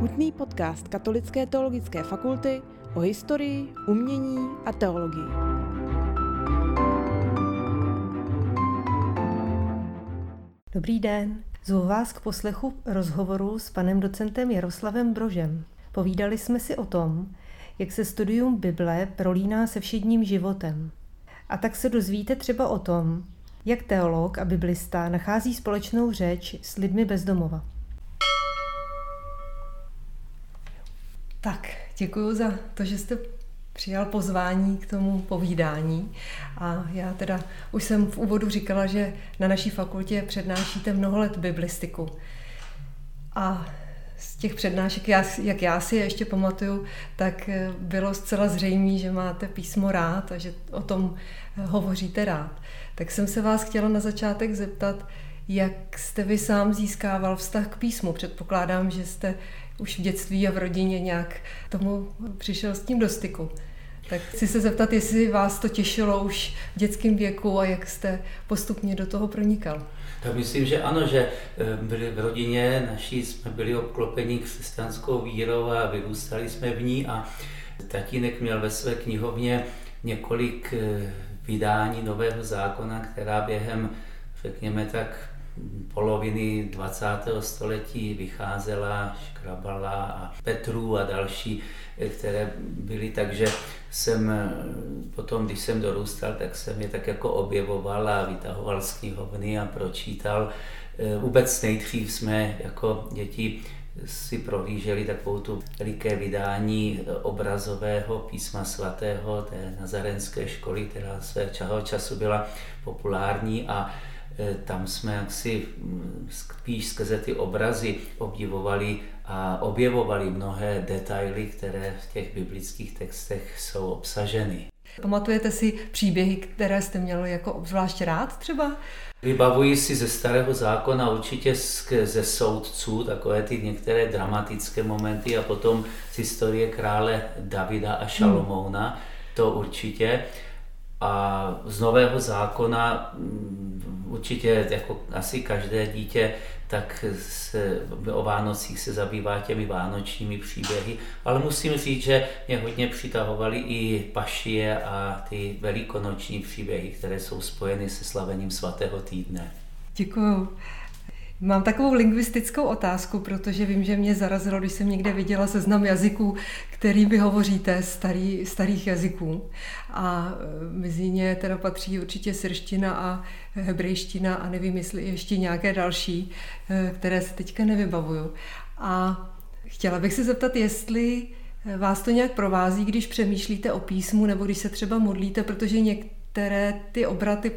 Hutný podcast Katolické teologické fakulty o historii, umění a teologii. Dobrý den, zvu vás k poslechu rozhovoru s panem docentem Jaroslavem Brožem. Povídali jsme si o tom, jak se studium Bible prolíná se všedním životem. A tak se dozvíte třeba o tom, jak teolog a biblista nachází společnou řeč s lidmi bezdomova. Tak, děkuji za to, že jste přijal pozvání k tomu povídání. A já teda už jsem v úvodu říkala, že na naší fakultě přednášíte mnoho let biblistiku. A z těch přednášek, jak já si je ještě pamatuju, tak bylo zcela zřejmé, že máte písmo rád a že o tom hovoříte rád. Tak jsem se vás chtěla na začátek zeptat, jak jste vy sám získával vztah k písmu? Předpokládám, že jste už v dětství a v rodině nějak tomu přišel s tím do styku. Tak chci se zeptat, jestli vás to těšilo už v dětském věku a jak jste postupně do toho pronikal. Tak myslím, že ano, že eh, byli v rodině naší jsme byli obklopeni křesťanskou vírou a vyrůstali jsme v ní a tatínek měl ve své knihovně několik eh, vydání Nového zákona, která během, řekněme tak, poloviny 20. století vycházela Škrabala a Petru a další, které byly, takže jsem potom, když jsem dorůstal, tak jsem je tak jako objevoval a vytahoval z knihovny a pročítal. Vůbec nejdřív jsme jako děti si prohlíželi takovou tu veliké vydání obrazového písma svatého té nazarenské školy, která svého času byla populární a Eh, tam jsme jaksi mm, spíš skrze ty obrazy obdivovali a objevovali mnohé detaily, které v těch biblických textech jsou obsaženy. Pamatujete si příběhy, které jste měl jako obzvlášť rád třeba? Vybavuji si ze starého zákona určitě ze soudců, takové ty některé dramatické momenty a potom z historie krále Davida a Šalomouna, hmm. to určitě. A z nového zákona mm, určitě jako asi každé dítě, tak se, o Vánocích se zabývá těmi vánočními příběhy, ale musím říct, že mě hodně přitahovaly i pašie a ty velikonoční příběhy, které jsou spojeny se slavením svatého týdne. Děkuju. Mám takovou lingvistickou otázku, protože vím, že mě zarazilo, když jsem někde viděla seznam jazyků, kterými hovoříte, starý, starých jazyků. A e, mezi ně teda patří určitě srština a hebrejština a nevím, jestli ještě nějaké další, e, které se teďka nevybavuju. A chtěla bych se zeptat, jestli vás to nějak provází, když přemýšlíte o písmu nebo když se třeba modlíte, protože někteří které ty obraty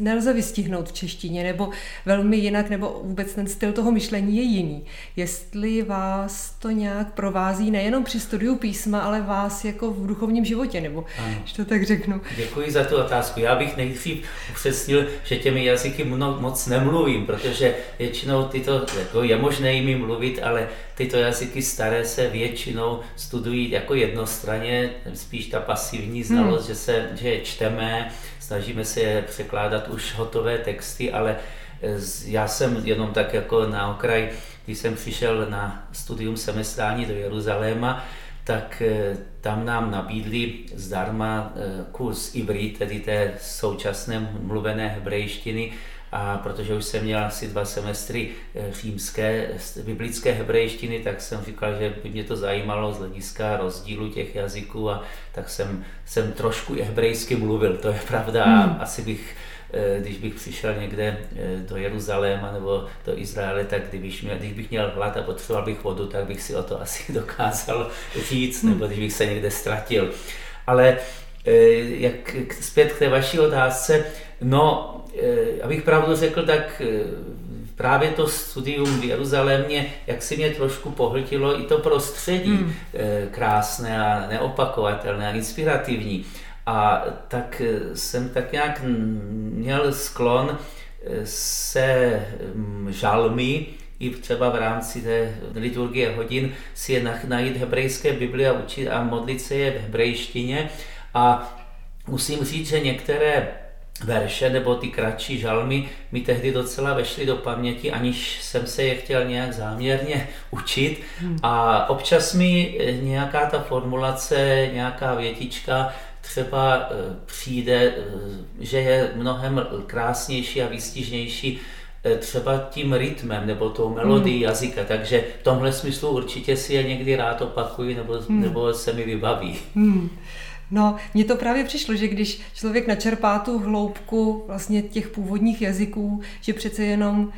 nelze vystihnout v češtině, nebo velmi jinak, nebo vůbec ten styl toho myšlení je jiný. Jestli vás to nějak provází nejenom při studiu písma, ale vás jako v duchovním životě, nebo ano. že to tak řeknu. Děkuji za tu otázku. Já bych nejdřív upřesnil, že těmi jazyky moc nemluvím, protože většinou tyto, jako je možné jimi mluvit, ale tyto jazyky staré se většinou studují jako jednostranně, spíš ta pasivní znalost, hmm. že, se, že je čteme, snažíme se překládat už hotové texty, ale eh, já jsem jenom tak jako na okraj, když jsem přišel na studium semestrální do Jeruzaléma, tak eh, tam nám nabídli zdarma eh, kurz Ivry, tedy té současné mluvené hebrejštiny, a protože už jsem měl asi dva semestry eh, římské, biblické hebrejštiny, tak jsem říkal, že by mě to zajímalo z hlediska rozdílu těch jazyků a tak jsem, jsem trošku hebrejsky mluvil, to je pravda. Hmm. Asi bych eh, když bych přišel někde eh, do Jeruzaléma nebo do Izraele, tak kdybych měl, když bych měl hlad a potřeboval bych vodu, tak bych si o to asi dokázal říct, nebo když bych se někde ztratil. Ale jak zpět k té vaší otázce, no abych pravdu řekl, tak eh, právě to studium v Jeruzalémě, jak si mě trošku pohltilo i to prostředí. Eh, krásné a neopakovatelné a inspirativní. A tak jsem tak nějak měl sklon se mm, žalmy, i třeba v rámci té liturgie hodin si je najít hebrejské Biblie a učit a modlit se je v hebrejštině. A musím říct, že některé verše nebo ty kratší žalmy mi tehdy docela vešly do paměti, aniž jsem se je chtěl nějak záměrně učit. Hmm. A občas mi nějaká ta formulace, nějaká větička třeba eh, přijde, eh, že je mnohem krásnější a výstižnější eh, třeba tím rytmem nebo tou melodií hmm. jazyka, takže v tomhle smyslu určitě si je někdy rád opakuji nebo, hmm. nebo se mi vybaví. Hmm. No, mně to právě přišlo, že když člověk načerpá tu hloubku vlastně těch původních jazyků, že přece jenom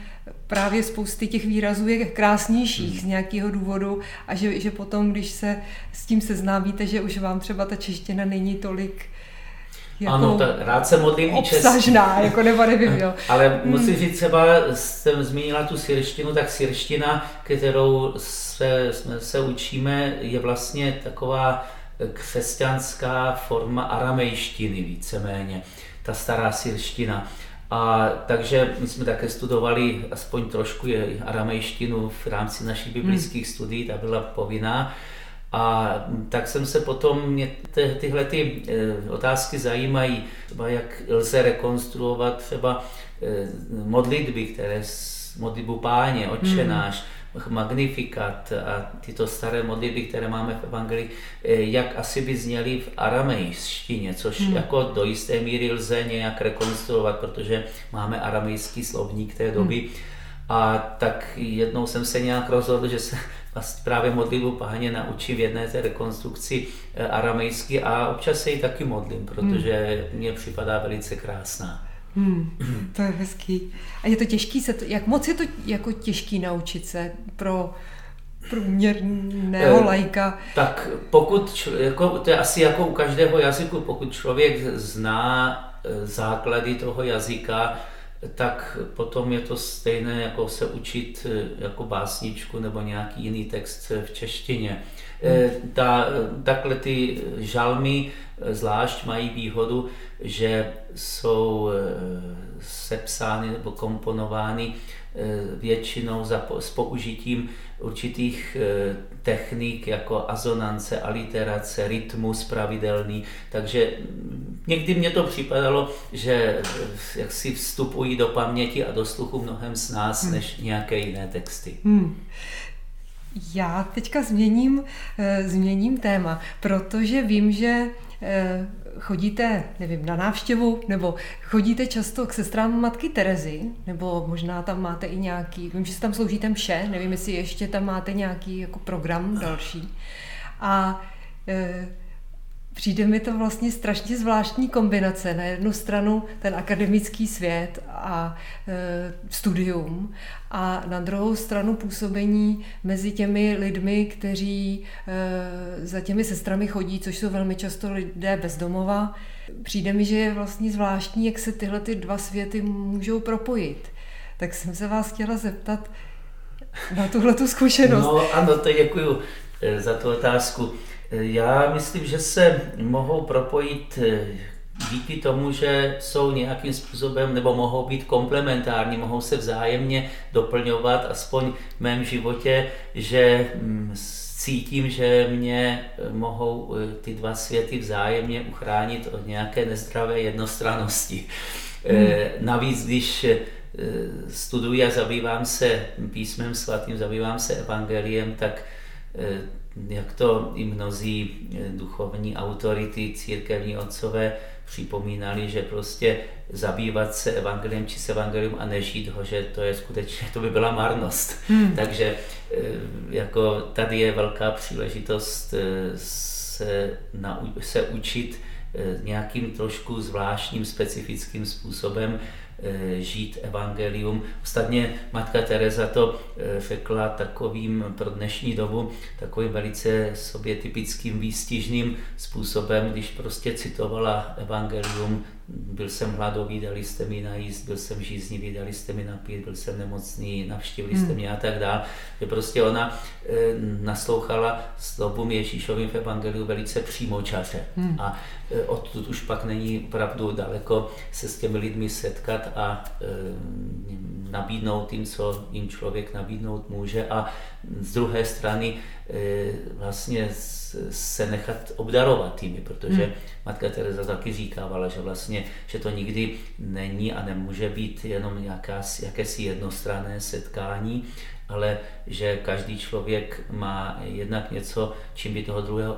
právě spousty těch výrazů je krásnějších z nějakého důvodu a že, že potom, když se s tím seznámíte, že už vám třeba ta čeština není tolik jako ano, ta, rád se modlím i Obsažná, jako nebo nevím, jo. Ale hmm. musím říct, třeba jsem zmínila tu syrštinu, tak syrština, kterou se, se učíme, je vlastně taková křesťanská forma aramejštiny víceméně, ta stará syrština. A takže my jsme také studovali aspoň trošku aramejštinu v rámci našich biblických hmm. studií, ta byla povinná. A tak jsem se potom, mě ty, tyhle ty e, otázky zajímají, třeba jak lze rekonstruovat třeba e, modlitby, které modlitbu páně, očenáš, hmm Magnifikat a tyto staré modlitby, které máme v Evangelii, eh, jak asi by zněly v aramejštině, což hmm. jako do jisté míry lze nějak rekonstruovat, protože máme aramejský slovník té doby. Hmm. A tak jednou jsem se nějak rozhodl, že se vlastně právě modlitbu páně naučím v jedné té rekonstrukci eh, aramejsky a občas se ji taky modlím, protože hmm. mně připadá velice krásná. Hmm, to je hezký. A je to těžký se to, jak moc je to jako těžký naučit se pro průměrného e, lajka? Tak pokud, jako, to je asi jako u každého jazyku, pokud člověk zná eh, základy toho jazyka, tak potom je to stejné, jako se učit eh, jako básničku nebo nějaký jiný text v češtině. Hmm. Ta, takhle ty žalmy zvlášť mají výhodu, že jsou eh, sepsány nebo komponovány eh, většinou za, s použitím určitých eh, technik jako azonance, aliterace, rytmus pravidelný. Takže mm, někdy mě to připadalo, že jak si vstupují do paměti a do sluchu mnohem s nás hmm. než nějaké jiné texty. Hmm. Já teďka změním, změním téma, protože vím, že Eh, chodíte, nevím, na návštěvu, nebo chodíte často k sestrám matky Terezy, nebo možná tam máte i nějaký, vím, že si tam sloužíte mše, nevím, jestli ještě tam máte nějaký jako program další. A e, Přijde mi to vlastně strašně zvláštní kombinace. Na jednu stranu ten akademický svět a e, studium a na druhou stranu působení mezi těmi lidmi, kteří e, za těmi sestrami chodí, což jsou velmi často lidé bezdomova. Přijde mi, že je vlastně zvláštní, jak se tyhle ty dva světy můžou propojit. Tak jsem se vás chtěla zeptat na tuhle tu zkušenost. No ano, to děkuji e, za tu otázku. Já myslím, že se mohou propojit eh, díky tomu, že jsou nějakým způsobem nebo mohou být komplementární, mohou se vzájemně doplňovat, aspoň v mém životě, že mm, cítím, že mě eh, mohou eh, ty dva světy vzájemně uchránit od nějaké nezdravé jednostrannosti. Hmm. Navíc, když studuji a zabývám se písmem svatým, zabývám se evangeliem, tak jak to i mnozí eh, duchovní autority, církevní otcové připomínali, že prostě zabývat se evangeliem či s evangelium a nežít ho, že to je skutečně, to by byla marnost. Hmm. Takže eh, jako tady je velká příležitost eh, se, na, se učit nějakým trošku zvláštním, specifickým způsobem žít evangelium. Ostatně matka Teresa to eh, řekla takovým pro dnešní dobu, takovým velice sobě typickým výstižným způsobem, když prostě citovala evangelium byl jsem hladový, dali jste mi najíst, byl jsem žíznivý, dali jste mi napít, byl jsem nemocný, navštívili jste hmm. mě a tak dále. Že prostě ona e, naslouchala slovům Ježíšovým v Evangeliu velice přímočaře. Hmm. A e, odtud už pak není opravdu daleko se s těmi lidmi setkat a e, nabídnout jim, co jim člověk nabídnout může. A z druhé strany e, vlastně se nechat obdarovat jimi, protože hmm. Matka Teresa taky říkávala, že vlastně že to nikdy není a nemůže být jenom nějaká, jakési jednostranné setkání, ale že každý člověk má jednak něco, čím by toho druhého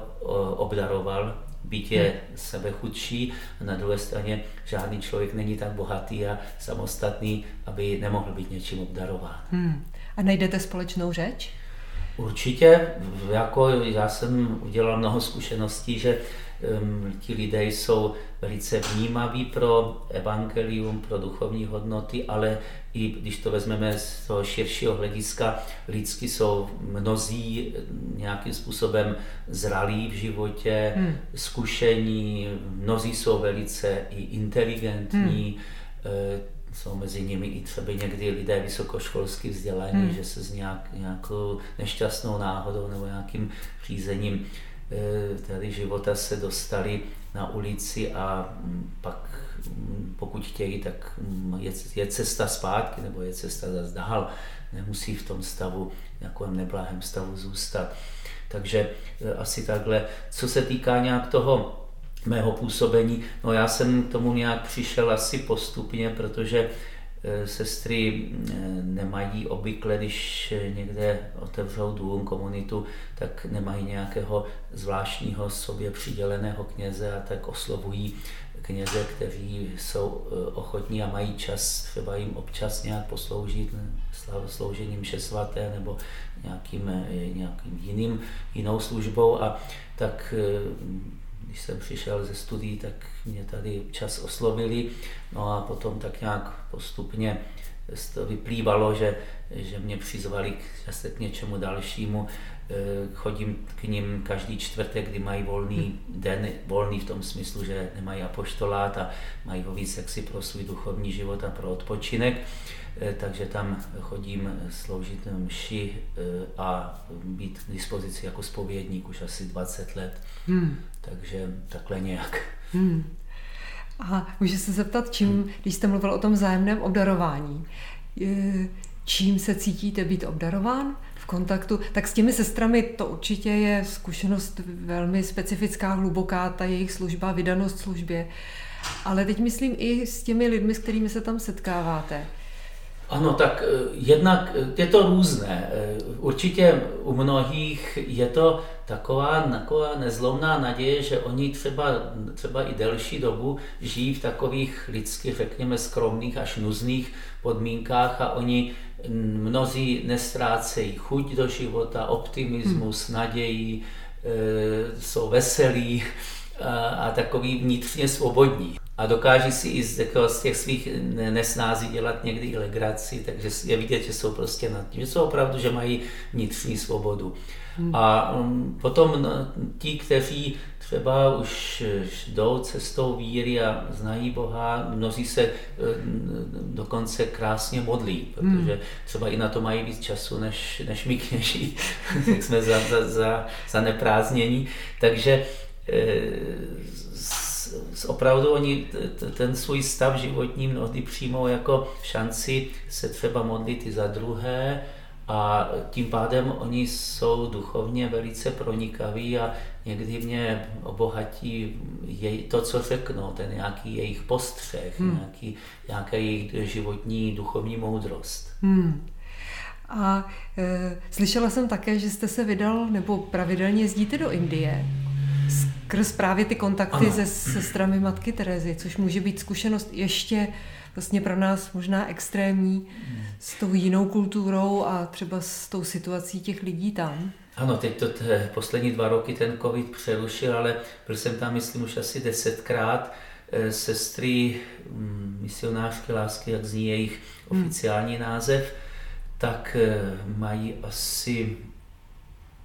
obdaroval, být je hmm. sebe chudší a na druhé straně žádný člověk není tak bohatý a samostatný, aby nemohl být něčím obdarován. Hmm. A najdete společnou řeč? Určitě, jako já jsem udělal mnoho zkušeností, že um, ti lidé jsou velice vnímaví pro evangelium, pro duchovní hodnoty, ale i když to vezmeme z toho širšího hlediska, lidsky jsou mnozí nějakým způsobem zralí v životě, hmm. zkušení, mnozí jsou velice i inteligentní, hmm jsou mezi nimi i třeba někdy lidé vysokoškolsky vzdělaní, hmm. že se s nějak, nějakou nešťastnou náhodou nebo nějakým řízením eh, tady života se dostali na ulici a mm, pak mm, pokud chtějí, tak mm, je, je cesta zpátky nebo je cesta zase dál. Nemusí v tom stavu, nějakém neblahém stavu zůstat. Takže eh, asi takhle. Co se týká nějak toho mého působení. No já jsem k tomu nějak přišel asi postupně, protože eh, sestry eh, nemají obvykle, když někde otevřou dům, komunitu, tak nemají nějakého zvláštního sobě přiděleného kněze a tak oslovují kněze, kteří jsou eh, ochotní a mají čas třeba jim občas nějak posloužit sloužením svaté nebo nějakým, nějakým jiným, jinou službou a tak když jsem přišel ze studií, tak mě tady čas oslovili, no a potom tak nějak postupně to vyplývalo, že, že mě přizvali k, k něčemu dalšímu. Eh, chodím k ním každý čtvrtek, kdy mají volný den, volný v tom smyslu, že nemají apoštolát a mají ho víc jaksi pro svůj duchovní život a pro odpočinek. Eh, takže tam chodím sloužit mši eh, a být k dispozici jako spovědník už asi 20 let. Hmm. Takže takhle nějak. Hmm. A můžu se zeptat, čím, hmm. když jste mluvil o tom zájemném obdarování, čím se cítíte být obdarován v kontaktu, tak s těmi sestrami to určitě je zkušenost velmi specifická, hluboká, ta jejich služba, vydanost službě. Ale teď myslím i s těmi lidmi, s kterými se tam setkáváte. Ano, tak eh, jednak eh, je to různé. Eh, určitě u mnohých je to taková, taková nezlomná naděje, že oni třeba, třeba i delší dobu žijí v takových lidsky, řekněme, skromných až nuzných podmínkách a oni mnozí nestrácejí chuť do života, optimismus, hmm. naději, jsou veselí a, a takový vnitřně svobodní a dokáží si i z, jako z těch svých nesnází dělat někdy i legraci, takže je vidět, že jsou prostě nad tím, že jsou opravdu, že mají vnitřní svobodu. Hmm. A um, potom no, ti, kteří třeba už jdou cestou víry a znají Boha, mnozí se eh, dokonce krásně modlí, protože hmm. třeba i na to mají víc času než, než my kněží, jak jsme za, za, za, za neprázdnění. Takže eh, opravdu oni ten svůj stav životní mnohdy přijmou jako šanci se třeba modlit i za druhé a tím pádem oni jsou duchovně velice pronikaví a někdy mě obohatí jej, to, co řeknou, ten nějaký jejich postřeh, hmm. nějaký, nějaká jejich životní duchovní moudrost. Hmm. A e, slyšela jsem také, že jste se vydal, nebo pravidelně jezdíte do Indie skrz právě ty kontakty ano. se sestrami Matky Terezy, což může být zkušenost ještě vlastně pro nás možná extrémní s tou jinou kulturou a třeba s tou situací těch lidí tam. Ano, teď to t- poslední dva roky ten covid přerušil, ale byl jsem tam, myslím, už asi desetkrát. E, sestry mm, misionářské lásky, jak zní jejich hmm. oficiální hmm. název, tak e, mají asi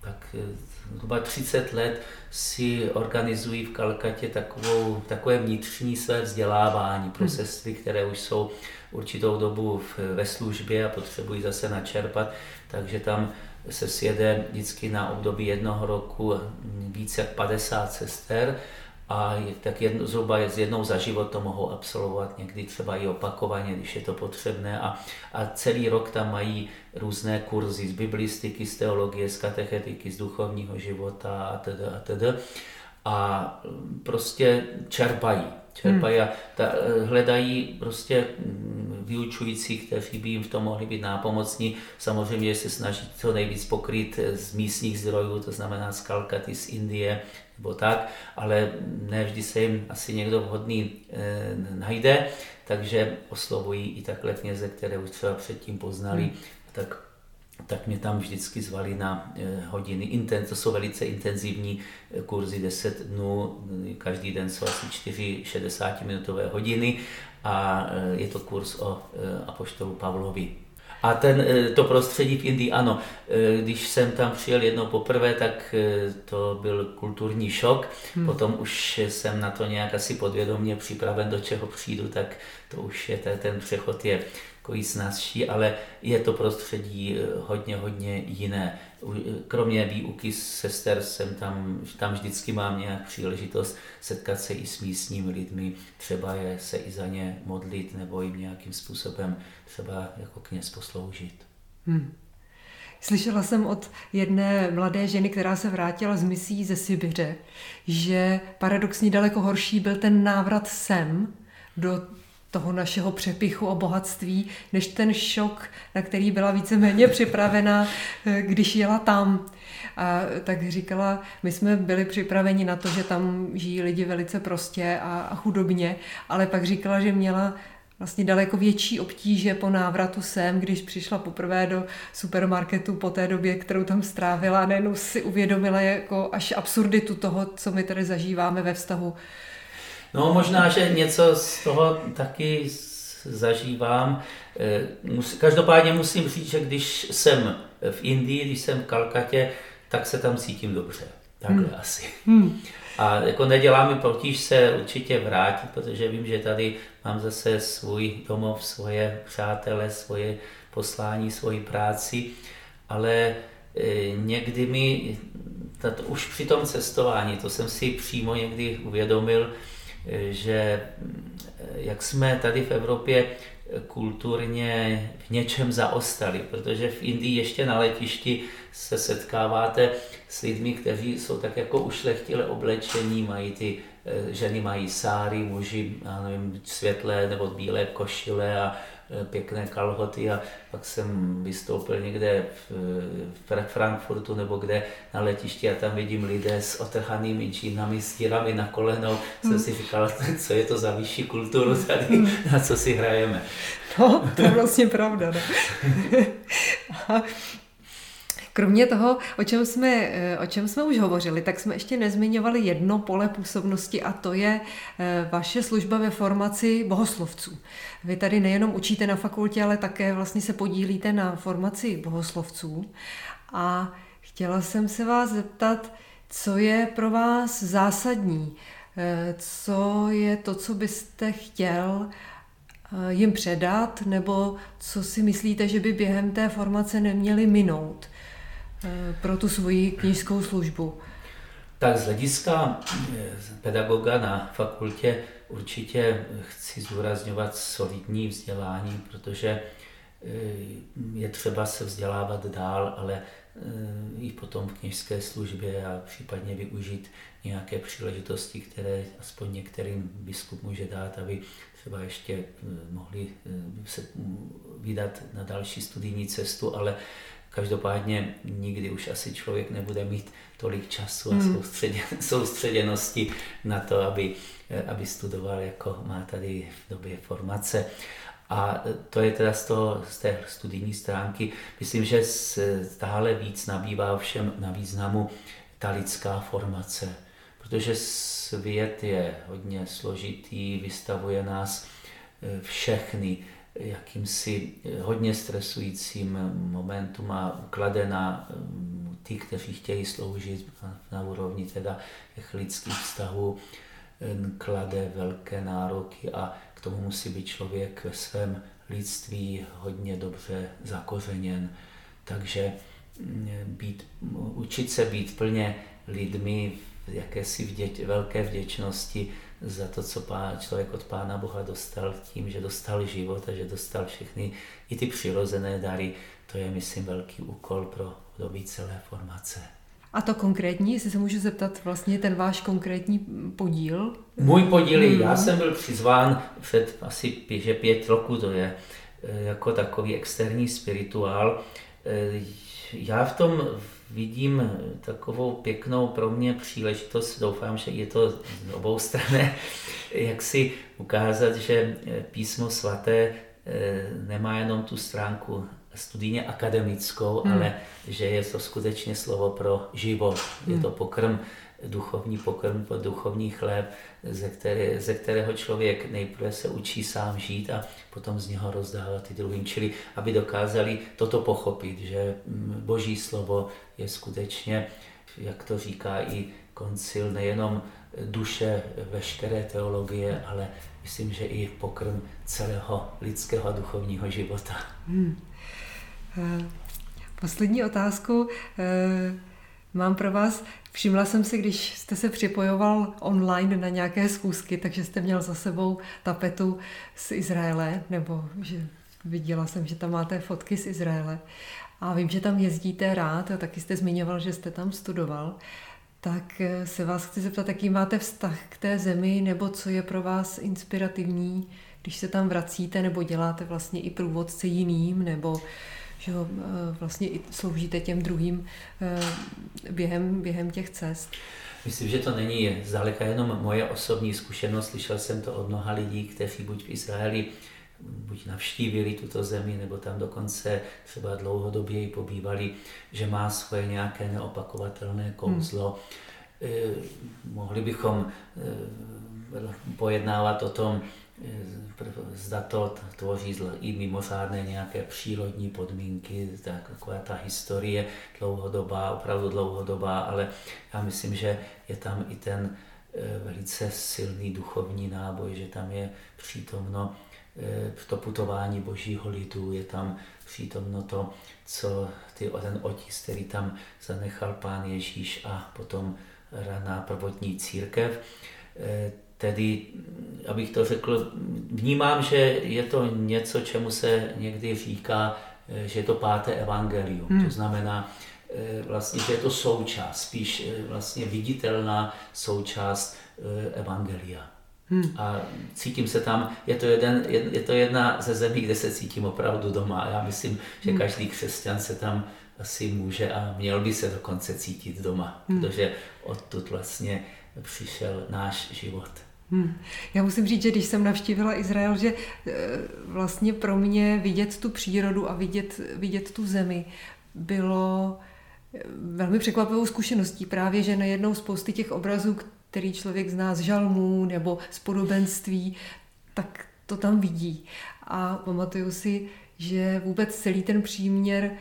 tak e, zhruba 30 let si organizují v Kalkatě takovou, takové vnitřní své vzdělávání pro hmm. sestry, které už jsou určitou dobu v, ve službě a potřebují zase načerpat, takže tam se sjede vždycky na období jednoho roku více jak 50 sester a tak jedno, zhruba z jednou za život to mohou absolvovat, někdy třeba i opakovaně, když je to potřebné. A, a celý rok tam mají různé kurzy z biblistiky, z teologie, z katechetiky, z duchovního života a tedy a tedy a prostě čerpají čerpají hmm. a ta, hledají prostě mm, vyučující, kteří by jim v tom mohli být nápomocní. Samozřejmě se snaží co nejvíc pokryt z místních zdrojů, to znamená z Kalkaty, z Indie, nebo tak, ale ne vždy se jim asi někdo vhodný e, najde, takže oslovují i takhle kněze, které už třeba předtím poznali, hmm. tak tak mě tam vždycky zvali na e, hodiny. To jsou velice intenzivní e, kurzy, 10 dnů, každý den jsou asi 4 60-minutové hodiny a je to kurz o apoštolu Pavlovi. A ten, eh, to prostředí v Indii, ano, eh, když jsem tam přijel jednou poprvé, tak eh, to byl kulturní šok. Hmm. Potom už jsem na to nějak asi podvědomě připraven, do čeho přijdu, tak to už je, ten přechod je takový snazší, ale je to prostředí hodně, hodně jiné. Kromě výuky sester jsem tam, tam vždycky mám nějak příležitost setkat se i s místními lidmi, třeba je se i za ně modlit nebo jim nějakým způsobem třeba jako kněz posloužit. Hmm. Slyšela jsem od jedné mladé ženy, která se vrátila z misí ze Sibiře, že paradoxně daleko horší byl ten návrat sem do toho našeho přepichu a bohatství, než ten šok, na který byla víceméně připravena, eh, když jela tam. A tak říkala, my jsme byli připraveni na to, že tam žijí lidi velice prostě a, chudobně, ale pak říkala, že měla vlastně daleko větší obtíže po návratu sem, když přišla poprvé do supermarketu po té době, kterou tam strávila, nejenom si uvědomila jako až absurditu toho, co my tady zažíváme ve vztahu No možná, že něco z toho taky zažívám. Eh, každopádně musím říct, že když jsem v Indii, když jsem v Kalkatě, tak se tam cítím dobře. Takhle hmm. asi. Hmm. A jako nedělá mi potíž se určitě vrátit, protože vím, že tady mám zase svůj domov, svoje přátele, svoje poslání, svoji práci, ale eh, někdy mi, tato, už při tom cestování, to jsem si přímo někdy uvědomil, že jak jsme tady v Evropě kulturně v něčem zaostali, protože v Indii ještě na letišti se setkáváte s lidmi, kteří jsou tak jako ušlechtile oblečení, mají ty eh, ženy mají sáry, muži, já nevím, světlé nebo bílé košile a Eh, pěkné kalhoty a pak jsem vystoupil někde v Frankfurtu nebo kde na letišti a tam vidím lidé s otrhanými džínami, s dírami na kolenou. Hmm. Jsem si říkal, co je to za vyšší kulturu tady, hmm. na co si hrajeme. No, to je vlastně pravda. Ne? Kromě toho, o čem, jsme, eh, o čem jsme už hovořili, tak jsme ještě nezmiňovali jedno pole působnosti a to je eh, vaše služba ve formaci bohoslovců. Vy tady nejenom učíte na fakultě, ale také vlastně se podílíte na formaci bohoslovců. A chtěla jsem se vás zeptat, co je pro vás zásadní, eh, co je to, co byste chtěl jim předat, nebo co si myslíte, že by během té formace neměli minout. Eh, pro tu svoji knižskou službu? Tak z hlediska eh, pedagoga na fakultě určitě chci zúrazňovat solidní vzdělání, protože eh, je třeba se vzdělávat dál, ale i potom v knižské službě a případně využít nějaké příležitosti, které aspoň některým biskup může dát, aby třeba ještě mohli se vydat na další studijní cestu, ale Každopádně nikdy už asi člověk nebude mít tolik času a hmm. soustředěnosti na to, aby, aby studoval, jako má tady v době formace. A to je teda z, toho, z té studijní stránky. Myslím, že stále víc nabývá všem na významu ta lidská formace, protože svět je hodně složitý, vystavuje nás eh, všechny jakýmsi hodně stresujícím momentům a klade na mm, ty, kteří chtějí sloužit na úrovni teda těch lidských vztahů, klade velké nároky a k tomu musí být člověk ve svém lidství hodně dobře zakořeněn. Takže mm, být, učit se být plně lidmi v jakési vděč, velké vděčnosti za to, co pán, člověk od Pána Boha dostal tím, že dostal život a že dostal všechny i ty přirozené dary. To je, myslím, velký úkol pro období celé formace. A to konkrétní, jestli se můžu zeptat, vlastně ten váš konkrétní podíl? Můj podíl, hmm. já jsem byl přizván před asi pět, že pět roku, to je eh, jako takový externí spirituál. Eh, já v tom vidím takovou pěknou pro mě příležitost, doufám, že je to z obou strany, jak si ukázat, že písmo svaté nemá jenom tu stránku studijně akademickou, hmm. ale že je to skutečně slovo pro život. Hmm. Je to pokrm, duchovní pokrm, duchovní chléb, ze, které, ze kterého člověk nejprve se učí sám žít a potom z něho rozdávat i druhým. Čili aby dokázali toto pochopit, že mm, boží slovo je skutečně, jak to říká i koncil, nejenom duše veškeré teologie, ale myslím, že i pokrm celého lidského a duchovního života. Hmm. Eh, poslední otázku eh, mám pro vás. Všimla jsem si, když jste se připojoval online na nějaké schůzky, takže jste měl za sebou tapetu z Izraele, nebo že viděla jsem, že tam máte fotky z Izraele. A vím, že tam jezdíte rád a taky jste zmiňoval, že jste tam studoval. Tak eh, se vás chci zeptat, jaký máte vztah k té zemi, nebo co je pro vás inspirativní, když se tam vracíte, nebo děláte vlastně i průvodce jiným, nebo že ho eh, vlastně i sloužíte těm druhým eh, během, během těch cest. Myslím, že to není zdaleka jenom moje osobní zkušenost. Slyšel jsem to od mnoha lidí, kteří buď v Izraeli buď navštívili tuto zemi, nebo tam dokonce třeba dlouhodobě ji pobývali, že má svoje nějaké neopakovatelné kouzlo. Hmm. Eh, mohli bychom pojednávat o tom, zda to tvoří i mimořádné nějaké přírodní podmínky, taková ta historie dlouhodobá, opravdu dlouhodobá, ale já myslím, že je tam i ten eh, velice silný duchovní náboj, že tam je přítomno eh, to putování božího lidu, je tam přítomno to, co ty, ten otisk, který tam zanechal pán Ježíš a potom raná prvotní církev. Eh, Tedy, abych to řekl, vnímám, že je to něco, čemu se někdy říká, eh, že je to páté evangelium. Hmm. To znamená, eh, vlastně, že je to součást, spíš eh, vlastně viditelná součást evangelia. Hmm. A cítím se tam, je to, jeden, je to jedna ze zemí, kde se cítím opravdu doma. A já myslím, že hmm. každý křesťan se tam asi může a měl by se dokonce cítit doma, hmm. protože odtud vlastně přišel náš život. Hmm. Já musím říct, že když jsem navštívila Izrael, že eh, vlastně pro mě vidět tu přírodu a vidět, vidět tu zemi bylo eh, velmi překvapivou zkušeností. Právě, že najednou spousty těch obrazů, který člověk zná z žalmů nebo z podobenství, tak to tam vidí. A pamatuju si, že vůbec celý ten příměr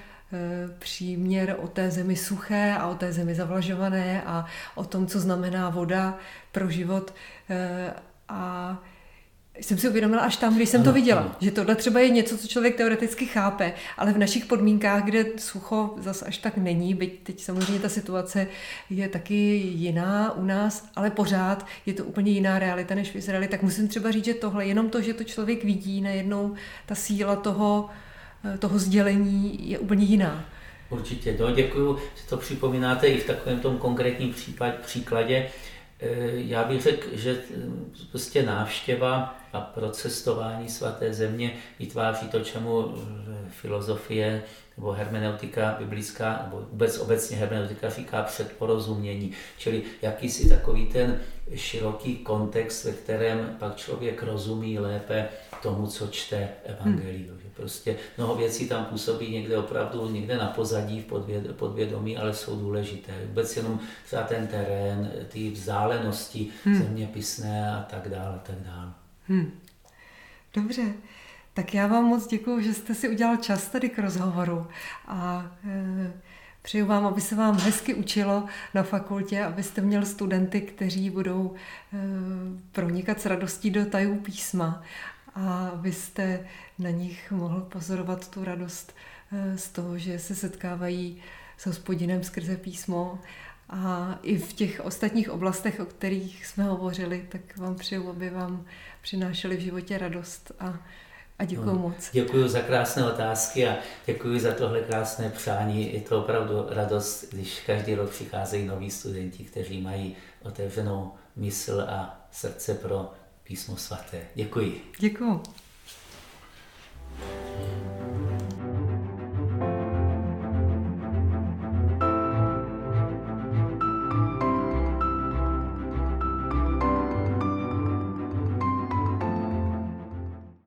příměr o té zemi suché a o té zemi zavlažované a o tom, co znamená voda pro život. Eh, a jsem si uvědomila až tam, když jsem to viděla, že tohle třeba je něco, co člověk teoreticky chápe, ale v našich podmínkách, kde sucho zas až tak není, byť teď samozřejmě ta situace je taky jiná u nás, ale pořád je to úplně jiná realita než v Izraeli, tak musím třeba říct, že tohle, jenom to, že to člověk vidí, najednou ta síla toho, Eh, toho sdělení je úplně jiná. Určitě, no, děkuji, že to připomínáte i v takovém tom konkrétním případ, příkladě. Eh, já bych řekl, že eh, prostě návštěva a procestování svaté země vytváří to, čemu filozofie nebo hermeneutika biblická, nebo vůbec obecně hermeneutika říká předporozumění, čili jakýsi takový ten široký kontext, ve kterém pak člověk rozumí lépe tomu, co čte evangelium. Hmm. Prostě mnoho věcí tam působí někde opravdu, někde na pozadí, v podvěd, podvědomí, ale jsou důležité. Vůbec jenom za ten terén, ty vzdálenosti hmm. zeměpisné a tak dále, tak dále. Hmm. Dobře. Tak já vám moc děkuji, že jste si udělal čas tady k rozhovoru a e, přeju vám, aby se vám hezky učilo na fakultě, abyste měl studenty, kteří budou e, pronikat s radostí do tajů písma a abyste na nich mohl pozorovat tu radost e, z toho, že se setkávají s hospodinem skrze písmo. A i v těch ostatních oblastech, o kterých jsme hovořili, tak vám přeju, aby vám přinášeli v životě radost a A děkuji no, moc. Děkuji za krásné otázky a děkuji za tohle krásné přání. Je to opravdu radost, když každý rok přicházejí noví studenti, kteří mají otevřenou mysl a srdce pro písmo svaté. Děkuji. Děkuji.